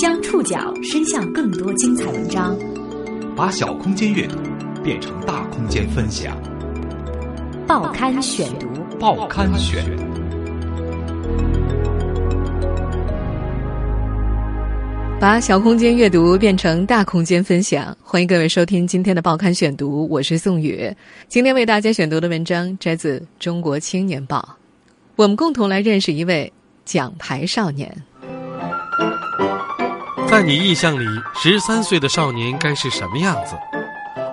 将触角伸向更多精彩文章，把小空间阅读变成大空间分享。报刊选读，报刊选。把小空间阅读变成大空间分享，欢迎各位收听今天的报刊选读，我是宋宇。今天为大家选读的文章摘自《中国青年报》，我们共同来认识一位奖牌少年。在你印象里，十三岁的少年该是什么样子？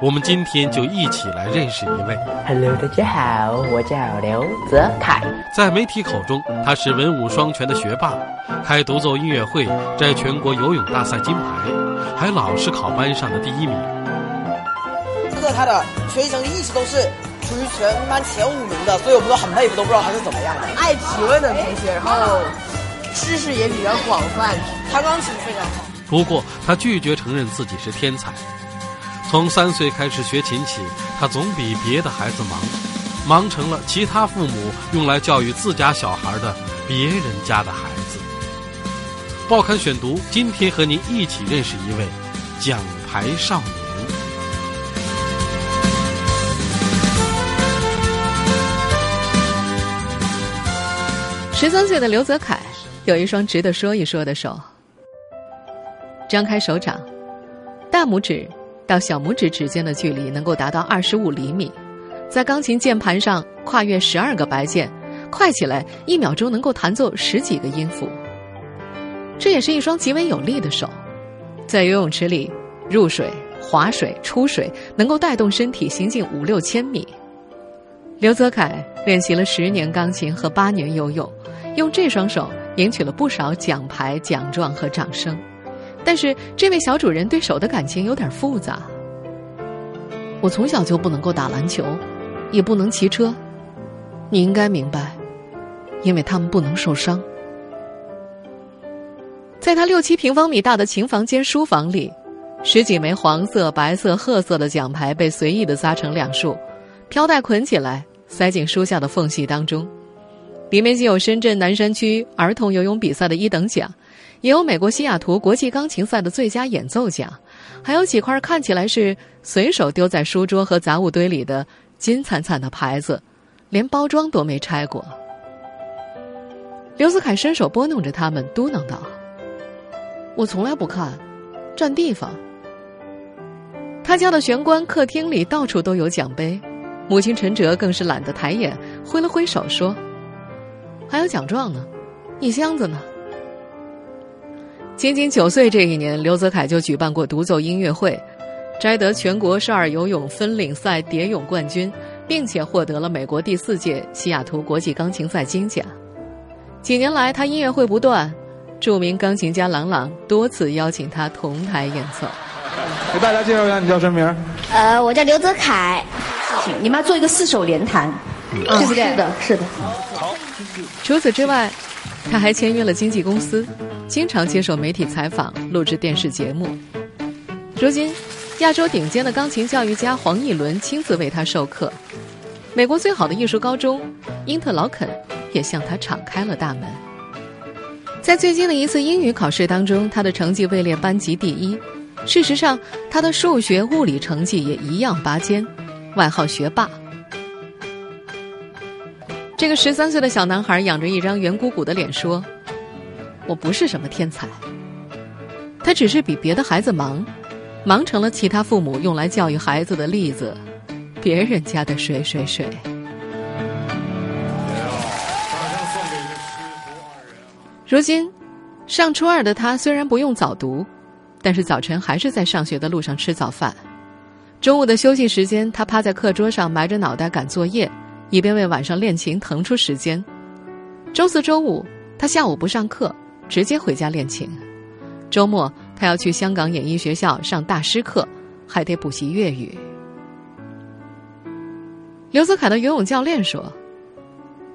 我们今天就一起来认识一位。Hello，大家好，我叫刘泽凯。在媒体口中，他是文武双全的学霸，开独奏音乐会，摘全国游泳大赛金牌，还老是考班上的第一名。这个他的学习成绩一直都是处于全班前五名的，所以我们都很佩服，都不知道他是怎么样的。爱提问的同学，然后知识也比较广泛，弹钢琴非常好。不过，他拒绝承认自己是天才。从三岁开始学琴起，他总比别的孩子忙，忙成了其他父母用来教育自家小孩的别人家的孩子。报刊选读，今天和您一起认识一位奖牌少年。十三岁的刘泽凯有一双值得说一说的手。张开手掌，大拇指到小拇指之间的距离能够达到二十五厘米，在钢琴键盘上跨越十二个白键，快起来一秒钟能够弹奏十几个音符。这也是一双极为有力的手，在游泳池里入水、划水、出水，能够带动身体行进五六千米。刘泽凯练习了十年钢琴和八年游泳，用这双手赢取了不少奖牌、奖状和掌声。但是这位小主人对手的感情有点复杂。我从小就不能够打篮球，也不能骑车，你应该明白，因为他们不能受伤。在他六七平方米大的琴房间书房里，十几枚黄色、白色、褐色的奖牌被随意的扎成两束，飘带捆起来，塞进书架的缝隙当中。里面既有深圳南山区儿童游泳比赛的一等奖。也有美国西雅图国际钢琴赛的最佳演奏奖，还有几块看起来是随手丢在书桌和杂物堆里的金灿灿的牌子，连包装都没拆过。刘子凯伸手拨弄着它们，嘟囔道：“我从来不看，占地方。”他家的玄关、客厅里到处都有奖杯，母亲陈哲更是懒得抬眼，挥了挥手说：“还有奖状呢，一箱子呢。”仅仅九岁这一年，刘泽凯就举办过独奏音乐会，摘得全国少儿游泳分领赛蝶泳冠军，并且获得了美国第四届西雅图国际钢琴赛金奖。几年来，他音乐会不断，著名钢琴家郎朗多次邀请他同台演奏。给大家介绍一下，你叫什么名？呃，我叫刘泽凯。你们要做一个四手联弹，嗯、对不对？是的，是的。好。除此之外，他还签约了经纪公司。经常接受媒体采访，录制电视节目。如今，亚洲顶尖的钢琴教育家黄义伦亲自为他授课。美国最好的艺术高中因特劳肯也向他敞开了大门。在最近的一次英语考试当中，他的成绩位列班级第一。事实上，他的数学、物理成绩也一样拔尖，外号“学霸”。这个十三岁的小男孩仰着一张圆鼓鼓的脸说。我不是什么天才，他只是比别的孩子忙，忙成了其他父母用来教育孩子的例子，别人家的水水水。如今，上初二的他虽然不用早读，但是早晨还是在上学的路上吃早饭。中午的休息时间，他趴在课桌上埋着脑袋赶作业，一边为晚上练琴腾出时间。周四周五，他下午不上课。直接回家练琴。周末他要去香港演艺学校上大师课，还得补习粤语。刘泽凯的游泳教练说：“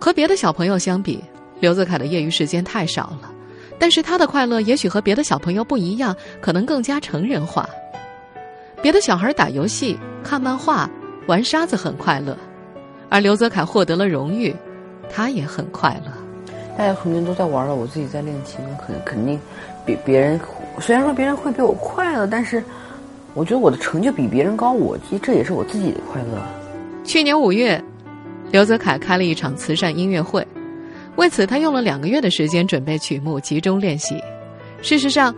和别的小朋友相比，刘泽凯的业余时间太少了，但是他的快乐也许和别的小朋友不一样，可能更加成人化。别的小孩打游戏、看漫画、玩沙子很快乐，而刘泽凯获得了荣誉，他也很快乐。”大家肯定都在玩了，我自己在练琴，肯肯定比别人虽然说别人会比我快乐，但是我觉得我的成就比别人高，我这也是我自己的快乐。去年五月，刘泽凯开了一场慈善音乐会，为此他用了两个月的时间准备曲目，集中练习。事实上，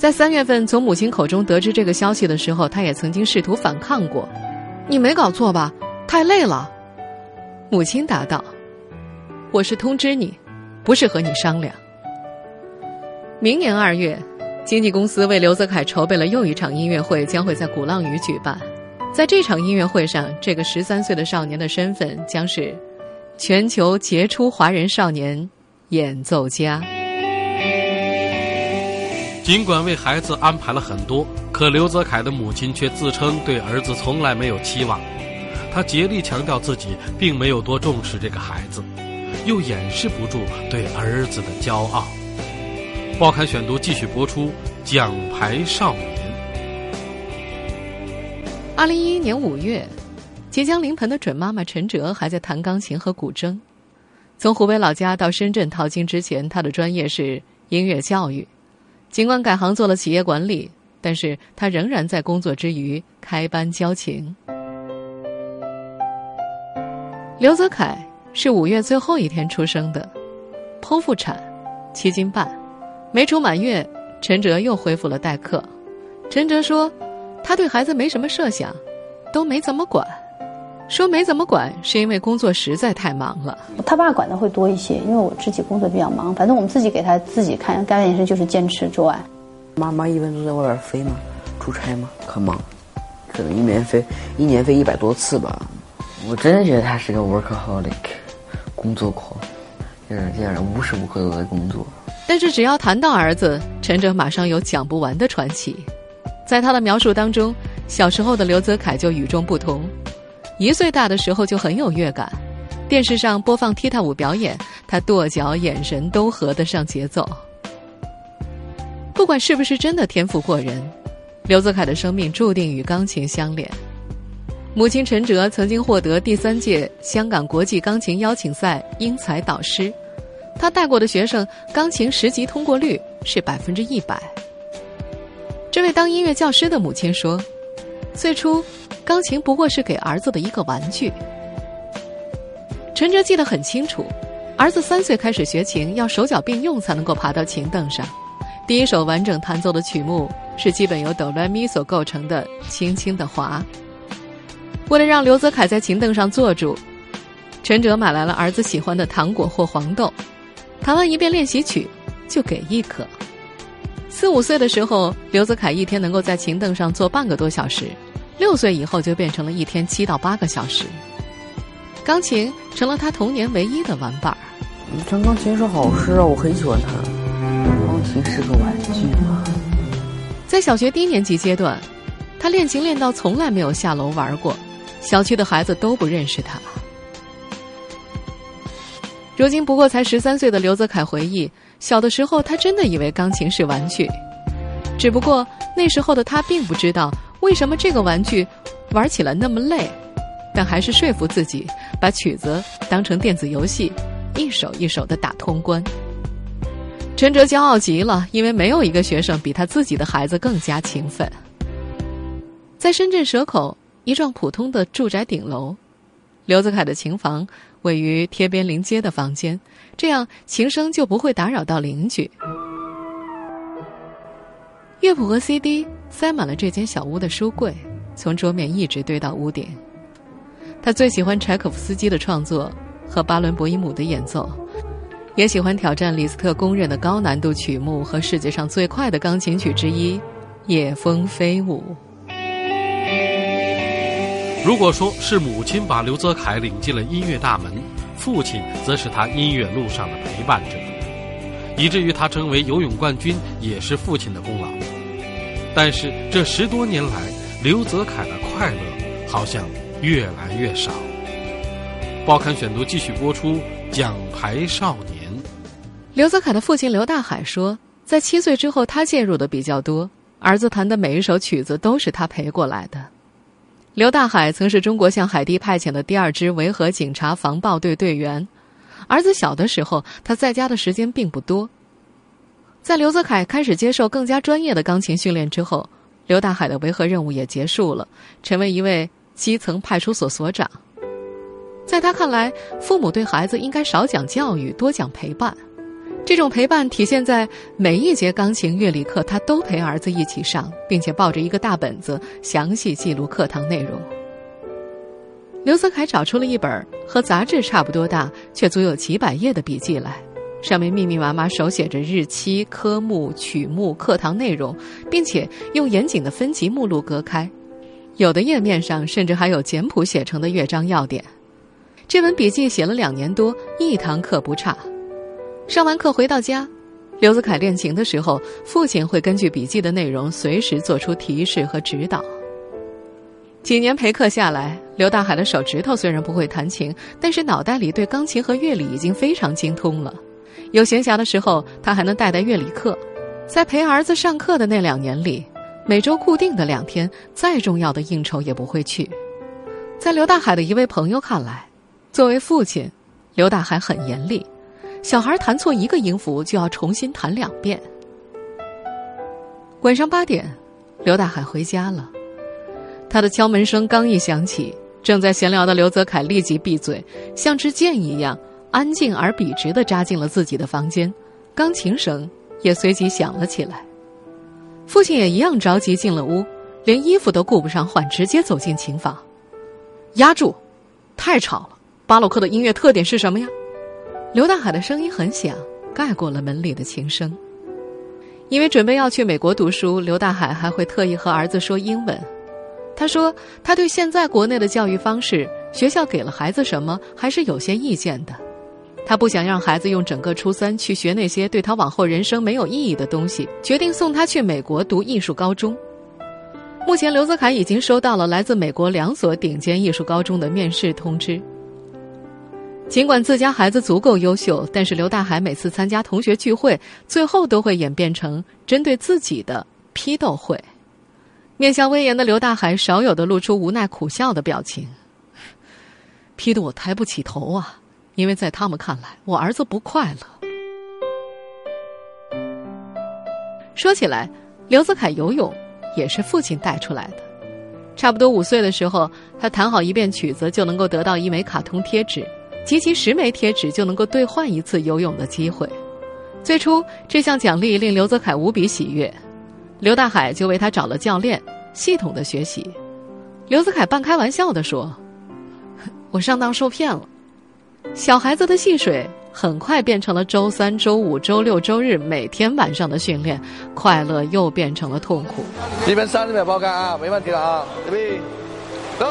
在三月份从母亲口中得知这个消息的时候，他也曾经试图反抗过。你没搞错吧？太累了。母亲答道：“我是通知你，不是和你商量。”明年二月，经纪公司为刘泽楷筹备了又一场音乐会，将会在鼓浪屿举办。在这场音乐会上，这个十三岁的少年的身份将是全球杰出华人少年演奏家。尽管为孩子安排了很多，可刘泽楷的母亲却自称对儿子从来没有期望。他竭力强调自己并没有多重视这个孩子，又掩饰不住对儿子的骄傲。报刊选读继续播出《奖牌少年》。二零一一年五月，即将临盆的准妈妈陈哲还在弹钢琴和古筝。从湖北老家到深圳淘金之前，她的专业是音乐教育。尽管改行做了企业管理，但是他仍然在工作之余开班教琴。刘泽楷是五月最后一天出生的，剖腹产，七斤半，没出满月，陈哲又恢复了代课。陈哲说，他对孩子没什么设想，都没怎么管。说没怎么管，是因为工作实在太忙了。他爸管的会多一些，因为我自己工作比较忙。反正我们自己给他自己看，干点事就是坚持做爱。妈妈一般都在外边飞嘛，出差嘛，可忙，可能一年飞一年飞一百多次吧。我真的觉得他是个 workaholic，工作狂，就是这样的，无时无刻都在工作。但是只要谈到儿子，陈哲马上有讲不完的传奇。在他的描述当中，小时候的刘泽楷就与众不同。一岁大的时候就很有乐感，电视上播放踢踏舞表演，他跺脚、眼神都合得上节奏。不管是不是真的天赋过人，刘泽楷的生命注定与钢琴相连。母亲陈哲曾经获得第三届香港国际钢琴邀请赛英才导师，他带过的学生钢琴十级通过率是百分之一百。这位当音乐教师的母亲说：“最初，钢琴不过是给儿子的一个玩具。”陈哲记得很清楚，儿子三岁开始学琴，要手脚并用才能够爬到琴凳上。第一首完整弹奏的曲目是基本由哆来咪所构成的《轻轻的滑》。为了让刘泽凯在琴凳上坐住，陈哲买来了儿子喜欢的糖果或黄豆，弹完一遍练习曲，就给一颗。四五岁的时候，刘泽凯一天能够在琴凳上坐半个多小时；六岁以后就变成了一天七到八个小时。钢琴成了他童年唯一的玩伴儿。弹钢琴是好事啊，我很喜欢弹。钢琴是个玩具吗？在小学低年级阶段，他练琴练到从来没有下楼玩过。小区的孩子都不认识他。如今不过才十三岁的刘泽凯回忆，小的时候他真的以为钢琴是玩具，只不过那时候的他并不知道为什么这个玩具玩起来那么累，但还是说服自己把曲子当成电子游戏，一首一首的打通关。陈哲骄傲极了，因为没有一个学生比他自己的孩子更加勤奋。在深圳蛇口。一幢普通的住宅顶楼，刘泽凯的琴房位于贴边临街的房间，这样琴声就不会打扰到邻居。乐谱和 CD 塞满了这间小屋的书柜，从桌面一直堆到屋顶。他最喜欢柴可夫斯基的创作和巴伦博伊姆的演奏，也喜欢挑战李斯特公认的高难度曲目和世界上最快的钢琴曲之一《夜风飞舞》。如果说是母亲把刘泽凯领进了音乐大门，父亲则是他音乐路上的陪伴者，以至于他成为游泳冠军也是父亲的功劳。但是这十多年来，刘泽楷的快乐好像越来越少。报刊选读继续播出《奖牌少年》。刘泽楷的父亲刘大海说，在七岁之后，他介入的比较多，儿子弹的每一首曲子都是他陪过来的。刘大海曾是中国向海地派遣的第二支维和警察防暴队队员，儿子小的时候，他在家的时间并不多。在刘泽凯开始接受更加专业的钢琴训练之后，刘大海的维和任务也结束了，成为一位基层派出所所长。在他看来，父母对孩子应该少讲教育，多讲陪伴。这种陪伴体现在每一节钢琴乐理课，他都陪儿子一起上，并且抱着一个大本子，详细记录课堂内容。刘泽凯找出了一本和杂志差不多大却足有几百页的笔记来，上面密密麻麻手写着日期、科目、曲目、课堂内容，并且用严谨的分级目录隔开，有的页面上甚至还有简谱写成的乐章要点。这本笔记写了两年多，一堂课不差。上完课回到家，刘子凯练琴的时候，父亲会根据笔记的内容随时做出提示和指导。几年陪课下来，刘大海的手指头虽然不会弹琴，但是脑袋里对钢琴和乐理已经非常精通了。有闲暇的时候，他还能带带乐理课。在陪儿子上课的那两年里，每周固定的两天，再重要的应酬也不会去。在刘大海的一位朋友看来，作为父亲，刘大海很严厉。小孩弹错一个音符，就要重新弹两遍。晚上八点，刘大海回家了。他的敲门声刚一响起，正在闲聊的刘泽楷立即闭嘴，像支箭一样安静而笔直的扎进了自己的房间。钢琴声也随即响了起来。父亲也一样着急进了屋，连衣服都顾不上换，直接走进琴房。压住！太吵了。巴洛克的音乐特点是什么呀？刘大海的声音很响，盖过了门里的琴声。因为准备要去美国读书，刘大海还会特意和儿子说英文。他说，他对现在国内的教育方式，学校给了孩子什么，还是有些意见的。他不想让孩子用整个初三去学那些对他往后人生没有意义的东西，决定送他去美国读艺术高中。目前，刘泽楷已经收到了来自美国两所顶尖艺术高中的面试通知。尽管自家孩子足够优秀，但是刘大海每次参加同学聚会，最后都会演变成针对自己的批斗会。面向威严的刘大海，少有的露出无奈苦笑的表情，批得我抬不起头啊！因为在他们看来，我儿子不快乐。说起来，刘子凯游泳也是父亲带出来的。差不多五岁的时候，他弹好一遍曲子，就能够得到一枚卡通贴纸。集齐十枚贴纸就能够兑换一次游泳的机会。最初，这项奖励令刘泽凯无比喜悦，刘大海就为他找了教练，系统的学习。刘泽凯半开玩笑的说：“ 我上当受骗了。”小孩子的戏水很快变成了周三、周五、周六、周日每天晚上的训练，快乐又变成了痛苦。这边三十秒报干啊，没问题了啊，准备，走。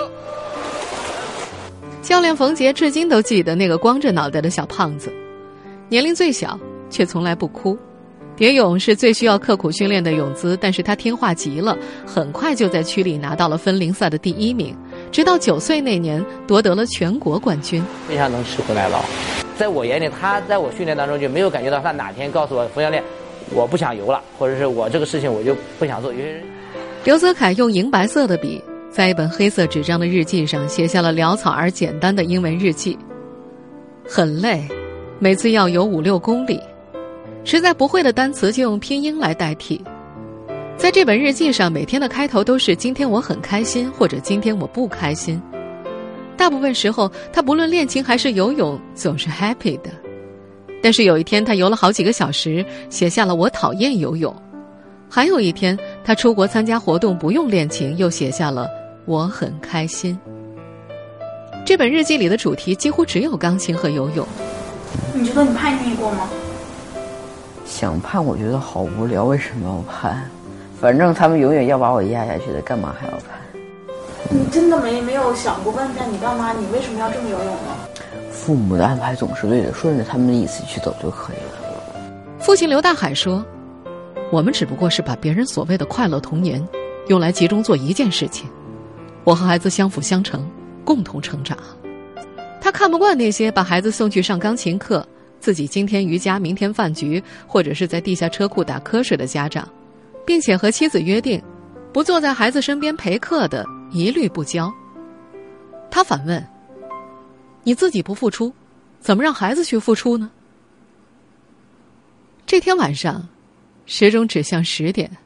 教练冯杰至今都记得那个光着脑袋的小胖子，年龄最小却从来不哭。蝶泳是最需要刻苦训练的泳姿，但是他听话极了，很快就在区里拿到了分龄赛的第一名。直到九岁那年夺得了全国冠军。非常能吃苦耐劳，在我眼里，他在我训练当中就没有感觉到他哪天告诉我冯教练，我不想游了，或者是我这个事情我就不想做。有些人，刘泽凯用银白色的笔。在一本黑色纸张的日记上写下了潦草而简单的英文日记。很累，每次要游五六公里，实在不会的单词就用拼音来代替。在这本日记上，每天的开头都是“今天我很开心”或者“今天我不开心”。大部分时候，他不论练琴还是游泳，总是 happy 的。但是有一天，他游了好几个小时，写下了“我讨厌游泳”。还有一天，他出国参加活动，不用练琴，又写下了。我很开心。这本日记里的主题几乎只有钢琴和游泳。你觉得你叛逆过吗？想叛，我觉得好无聊。为什么要叛？反正他们永远要把我压下去的，干嘛还要拍？你真的没没有想过问一下你爸妈，你为什么要这么游泳吗？父母的安排总是对的，顺着他们的意思去走就可以了。父亲刘大海说：“我们只不过是把别人所谓的快乐童年，用来集中做一件事情。”我和孩子相辅相成，共同成长。他看不惯那些把孩子送去上钢琴课，自己今天瑜伽，明天饭局，或者是在地下车库打瞌睡的家长，并且和妻子约定，不坐在孩子身边陪课的，一律不教。他反问：“你自己不付出，怎么让孩子去付出呢？这天晚上，时钟指向十点，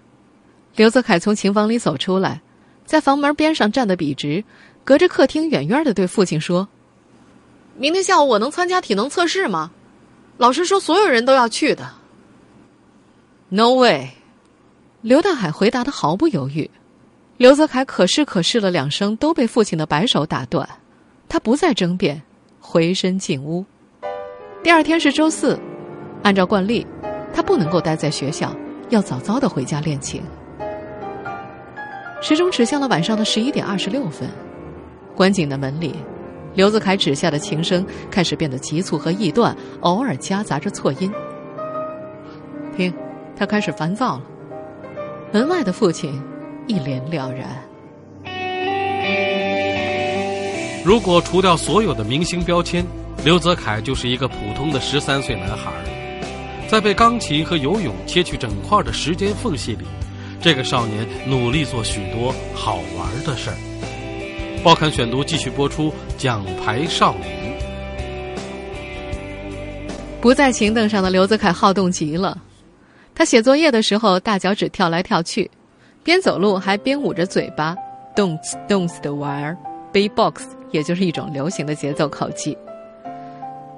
刘泽凯从琴房里走出来，在房门边上站得笔直，隔着客厅远远的对父亲说：“明天下午我能参加体能测试吗？老师说所有人都要去的。”“No way！” 刘大海回答的毫不犹豫。刘泽凯可是可是了两声，都被父亲的摆手打断。他不再争辩，回身进屋。第二天是周四，按照惯例，他不能够待在学校，要早早的回家练琴。时钟指向了晚上的十一点二十六分，关紧的门里，刘泽凯指下的琴声开始变得急促和易断，偶尔夹杂着错音。听，他开始烦躁了。门外的父亲。一脸了然。如果除掉所有的明星标签，刘泽凯就是一个普通的十三岁男孩。在被钢琴和游泳切去整块的时间缝隙里，这个少年努力做许多好玩的事儿。报刊选读继续播出《奖牌少年》。不在琴凳上的刘泽凯好动极了，他写作业的时候大脚趾跳来跳去。边走路还边捂着嘴巴，动次动次的玩儿，B-box 也就是一种流行的节奏口技。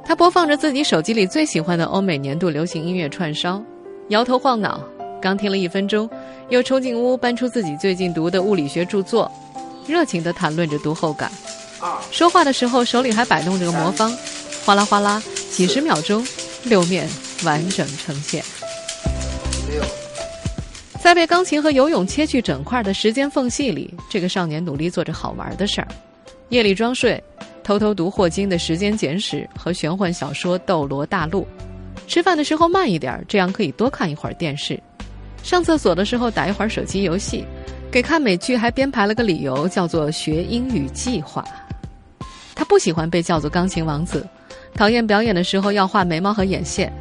他播放着自己手机里最喜欢的欧美年度流行音乐串烧，摇头晃脑，刚听了一分钟，又冲进屋搬出自己最近读的物理学著作，热情地谈论着读后感。说话的时候手里还摆弄着个魔方，哗啦哗啦，几十秒钟，六面完整呈现。在被钢琴和游泳切去整块的时间缝隙里，这个少年努力做着好玩的事儿：夜里装睡，偷偷读霍金的《时间简史》和玄幻小说《斗罗大陆》；吃饭的时候慢一点，这样可以多看一会儿电视；上厕所的时候打一会儿手机游戏；给看美剧还编排了个理由，叫做“学英语计划”。他不喜欢被叫做“钢琴王子”，讨厌表演的时候要画眉毛和眼线。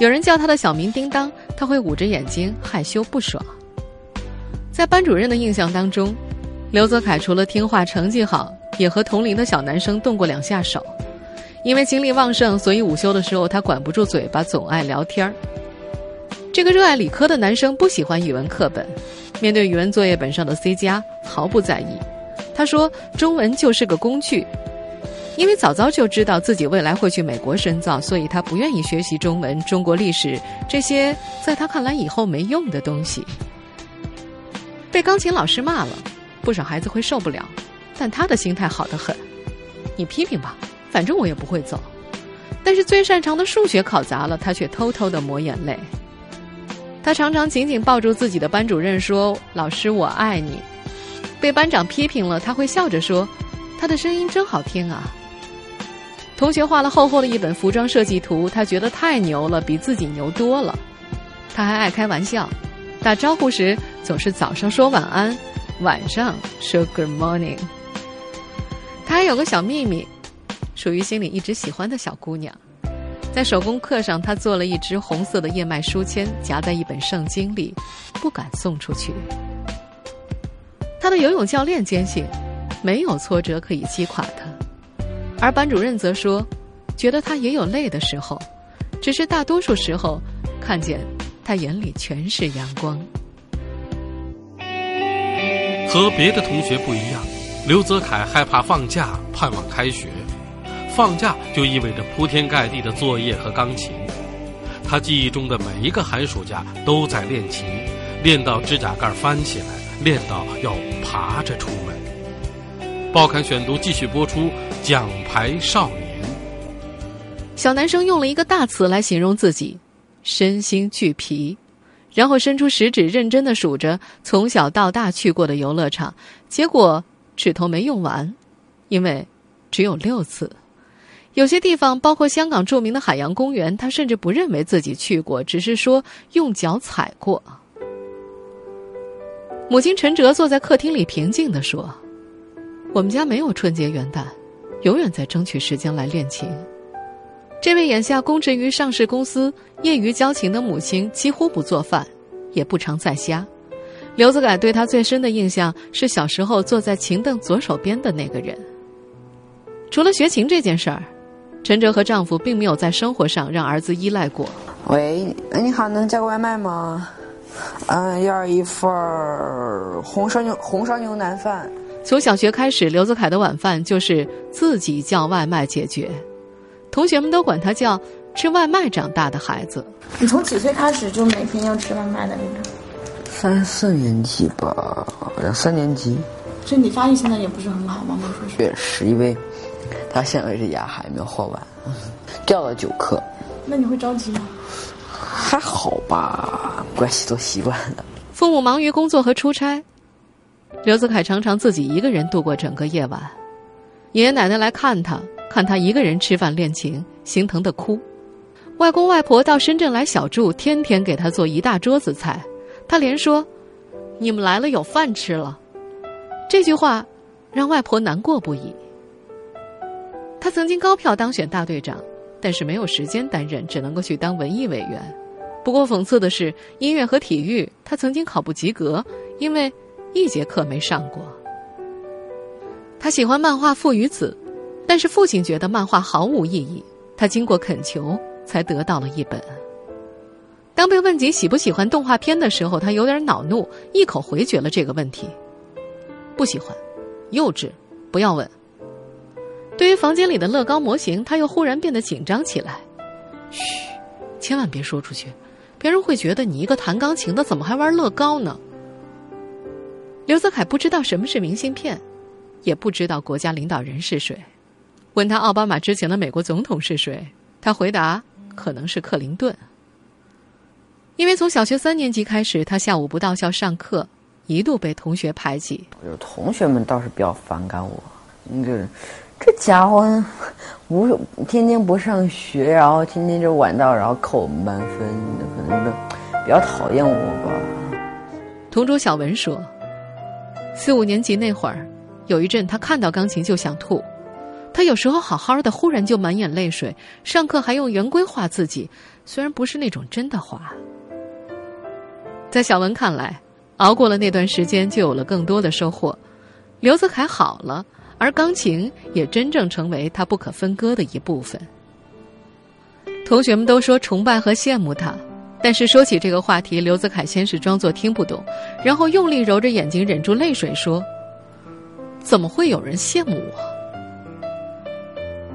有人叫他的小名叮当，他会捂着眼睛害羞不爽。在班主任的印象当中，刘泽凯除了听话、成绩好，也和同龄的小男生动过两下手。因为精力旺盛，所以午休的时候他管不住嘴巴，总爱聊天儿。这个热爱理科的男生不喜欢语文课本，面对语文作业本上的 C 加毫不在意。他说：“中文就是个工具。”因为早早就知道自己未来会去美国深造，所以他不愿意学习中文、中国历史这些在他看来以后没用的东西。被钢琴老师骂了，不少孩子会受不了，但他的心态好得很。你批评吧，反正我也不会走。但是最擅长的数学考砸了，他却偷偷的抹眼泪。他常常紧紧抱住自己的班主任说：“老师，我爱你。”被班长批评了，他会笑着说：“他的声音真好听啊。”同学画了厚厚的一本服装设计图，他觉得太牛了，比自己牛多了。他还爱开玩笑，打招呼时总是早上说晚安，晚上说 good morning。他还有个小秘密，属于心里一直喜欢的小姑娘。在手工课上，他做了一只红色的燕麦书签，夹在一本圣经里，不敢送出去。他的游泳教练坚信，没有挫折可以击垮他。而班主任则说，觉得他也有累的时候，只是大多数时候，看见他眼里全是阳光。和别的同学不一样，刘泽凯害怕放假，盼望开学。放假就意味着铺天盖地的作业和钢琴。他记忆中的每一个寒暑假都在练琴，练到指甲盖翻起来，练到要爬着出门。报刊选读继续播出《奖牌少年》。小男生用了一个大词来形容自己，身心俱疲，然后伸出食指认真的数着从小到大去过的游乐场，结果指头没用完，因为只有六次。有些地方，包括香港著名的海洋公园，他甚至不认为自己去过，只是说用脚踩过。母亲陈哲坐在客厅里，平静的说。我们家没有春节元旦，永远在争取时间来练琴。这位眼下供职于上市公司、业余教琴的母亲，几乎不做饭，也不常在家。刘子凯对他最深的印象是小时候坐在琴凳左手边的那个人。除了学琴这件事儿，陈哲和丈夫并没有在生活上让儿子依赖过。喂，你好，能叫个外卖吗？嗯，要一份红烧牛红烧牛腩饭。从小学开始，刘泽凯的晚饭就是自己叫外卖解决，同学们都管他叫吃外卖长大的孩子。你从几岁开始就每天要吃外卖的那种？三四年级吧，两三年级。所以你发育现在也不是很好吗？没说确实，因为他现在是牙还没有换完，掉了九颗。那你会着急吗？还好吧，关系都习惯了。父母忙于工作和出差，刘子凯常常自己一个人度过整个夜晚。爷爷奶奶来看他，看他一个人吃饭练琴，心疼的哭。外公外婆到深圳来小住，天天给他做一大桌子菜，他连说：“你们来了，有饭吃了。”这句话让外婆难过不已。他曾经高票当选大队长，但是没有时间担任，只能够去当文艺委员。不过讽刺的是，音乐和体育他曾经考不及格，因为一节课没上过。他喜欢漫画《父与子》，但是父亲觉得漫画毫无意义，他经过恳求才得到了一本。当被问及喜不喜欢动画片的时候，他有点恼怒，一口回绝了这个问题：“不喜欢，幼稚，不要问。”对于房间里的乐高模型，他又忽然变得紧张起来：“嘘，千万别说出去。”别人会觉得你一个弹钢琴的怎么还玩乐高呢？刘泽凯不知道什么是明信片，也不知道国家领导人是谁。问他奥巴马之前的美国总统是谁，他回答可能是克林顿。因为从小学三年级开始，他下午不到校上课，一度被同学排挤。有同学们倒是比较反感我，那个。这家伙，不天天不上学，然后天天就晚到，然后扣我们班分，可能比较讨厌我吧。同桌小文说，四五年级那会儿，有一阵他看到钢琴就想吐，他有时候好好的，忽然就满眼泪水，上课还用圆规画自己，虽然不是那种真的画。在小文看来，熬过了那段时间，就有了更多的收获。刘泽凯好了。而钢琴也真正成为他不可分割的一部分。同学们都说崇拜和羡慕他，但是说起这个话题，刘子凯先是装作听不懂，然后用力揉着眼睛，忍住泪水说：“怎么会有人羡慕我？”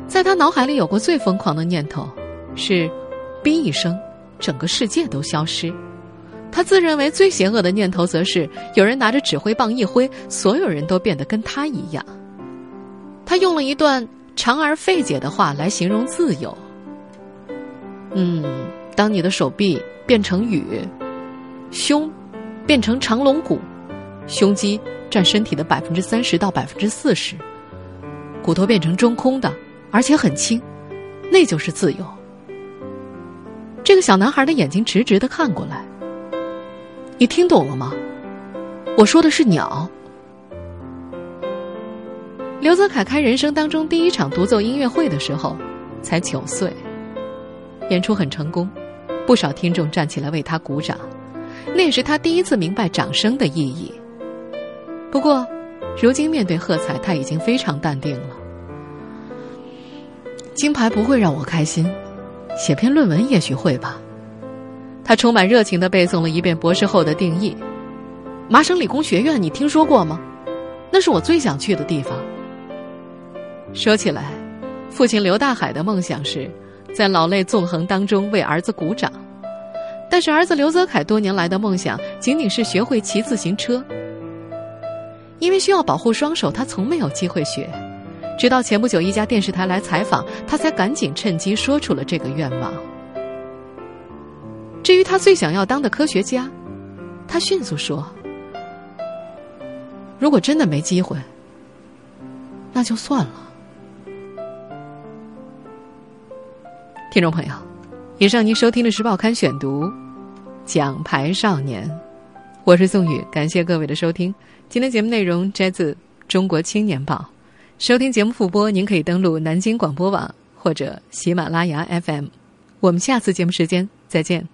在他脑海里有过最疯狂的念头，是“哔一声，整个世界都消失”。他自认为最邪恶的念头，则是有人拿着指挥棒一挥，所有人都变得跟他一样。他用了一段长而费解的话来形容自由。嗯，当你的手臂变成羽，胸变成长龙骨，胸肌占身体的百分之三十到百分之四十，骨头变成中空的，而且很轻，那就是自由。这个小男孩的眼睛直直的看过来，你听懂了吗？我说的是鸟。刘泽凯开人生当中第一场独奏音乐会的时候，才九岁。演出很成功，不少听众站起来为他鼓掌，那也是他第一次明白掌声的意义。不过，如今面对喝彩，他已经非常淡定了。金牌不会让我开心，写篇论文也许会吧。他充满热情的背诵了一遍博士后的定义。麻省理工学院，你听说过吗？那是我最想去的地方。说起来，父亲刘大海的梦想是在老泪纵横当中为儿子鼓掌，但是儿子刘泽凯多年来的梦想仅仅是学会骑自行车。因为需要保护双手，他从没有机会学。直到前不久一家电视台来采访，他才赶紧趁机说出了这个愿望。至于他最想要当的科学家，他迅速说：“如果真的没机会，那就算了。”听众朋友，以上您收听的时《报刊选读》，奖牌少年，我是宋宇，感谢各位的收听。今天节目内容摘自《中国青年报》，收听节目复播，您可以登录南京广播网或者喜马拉雅 FM。我们下次节目时间再见。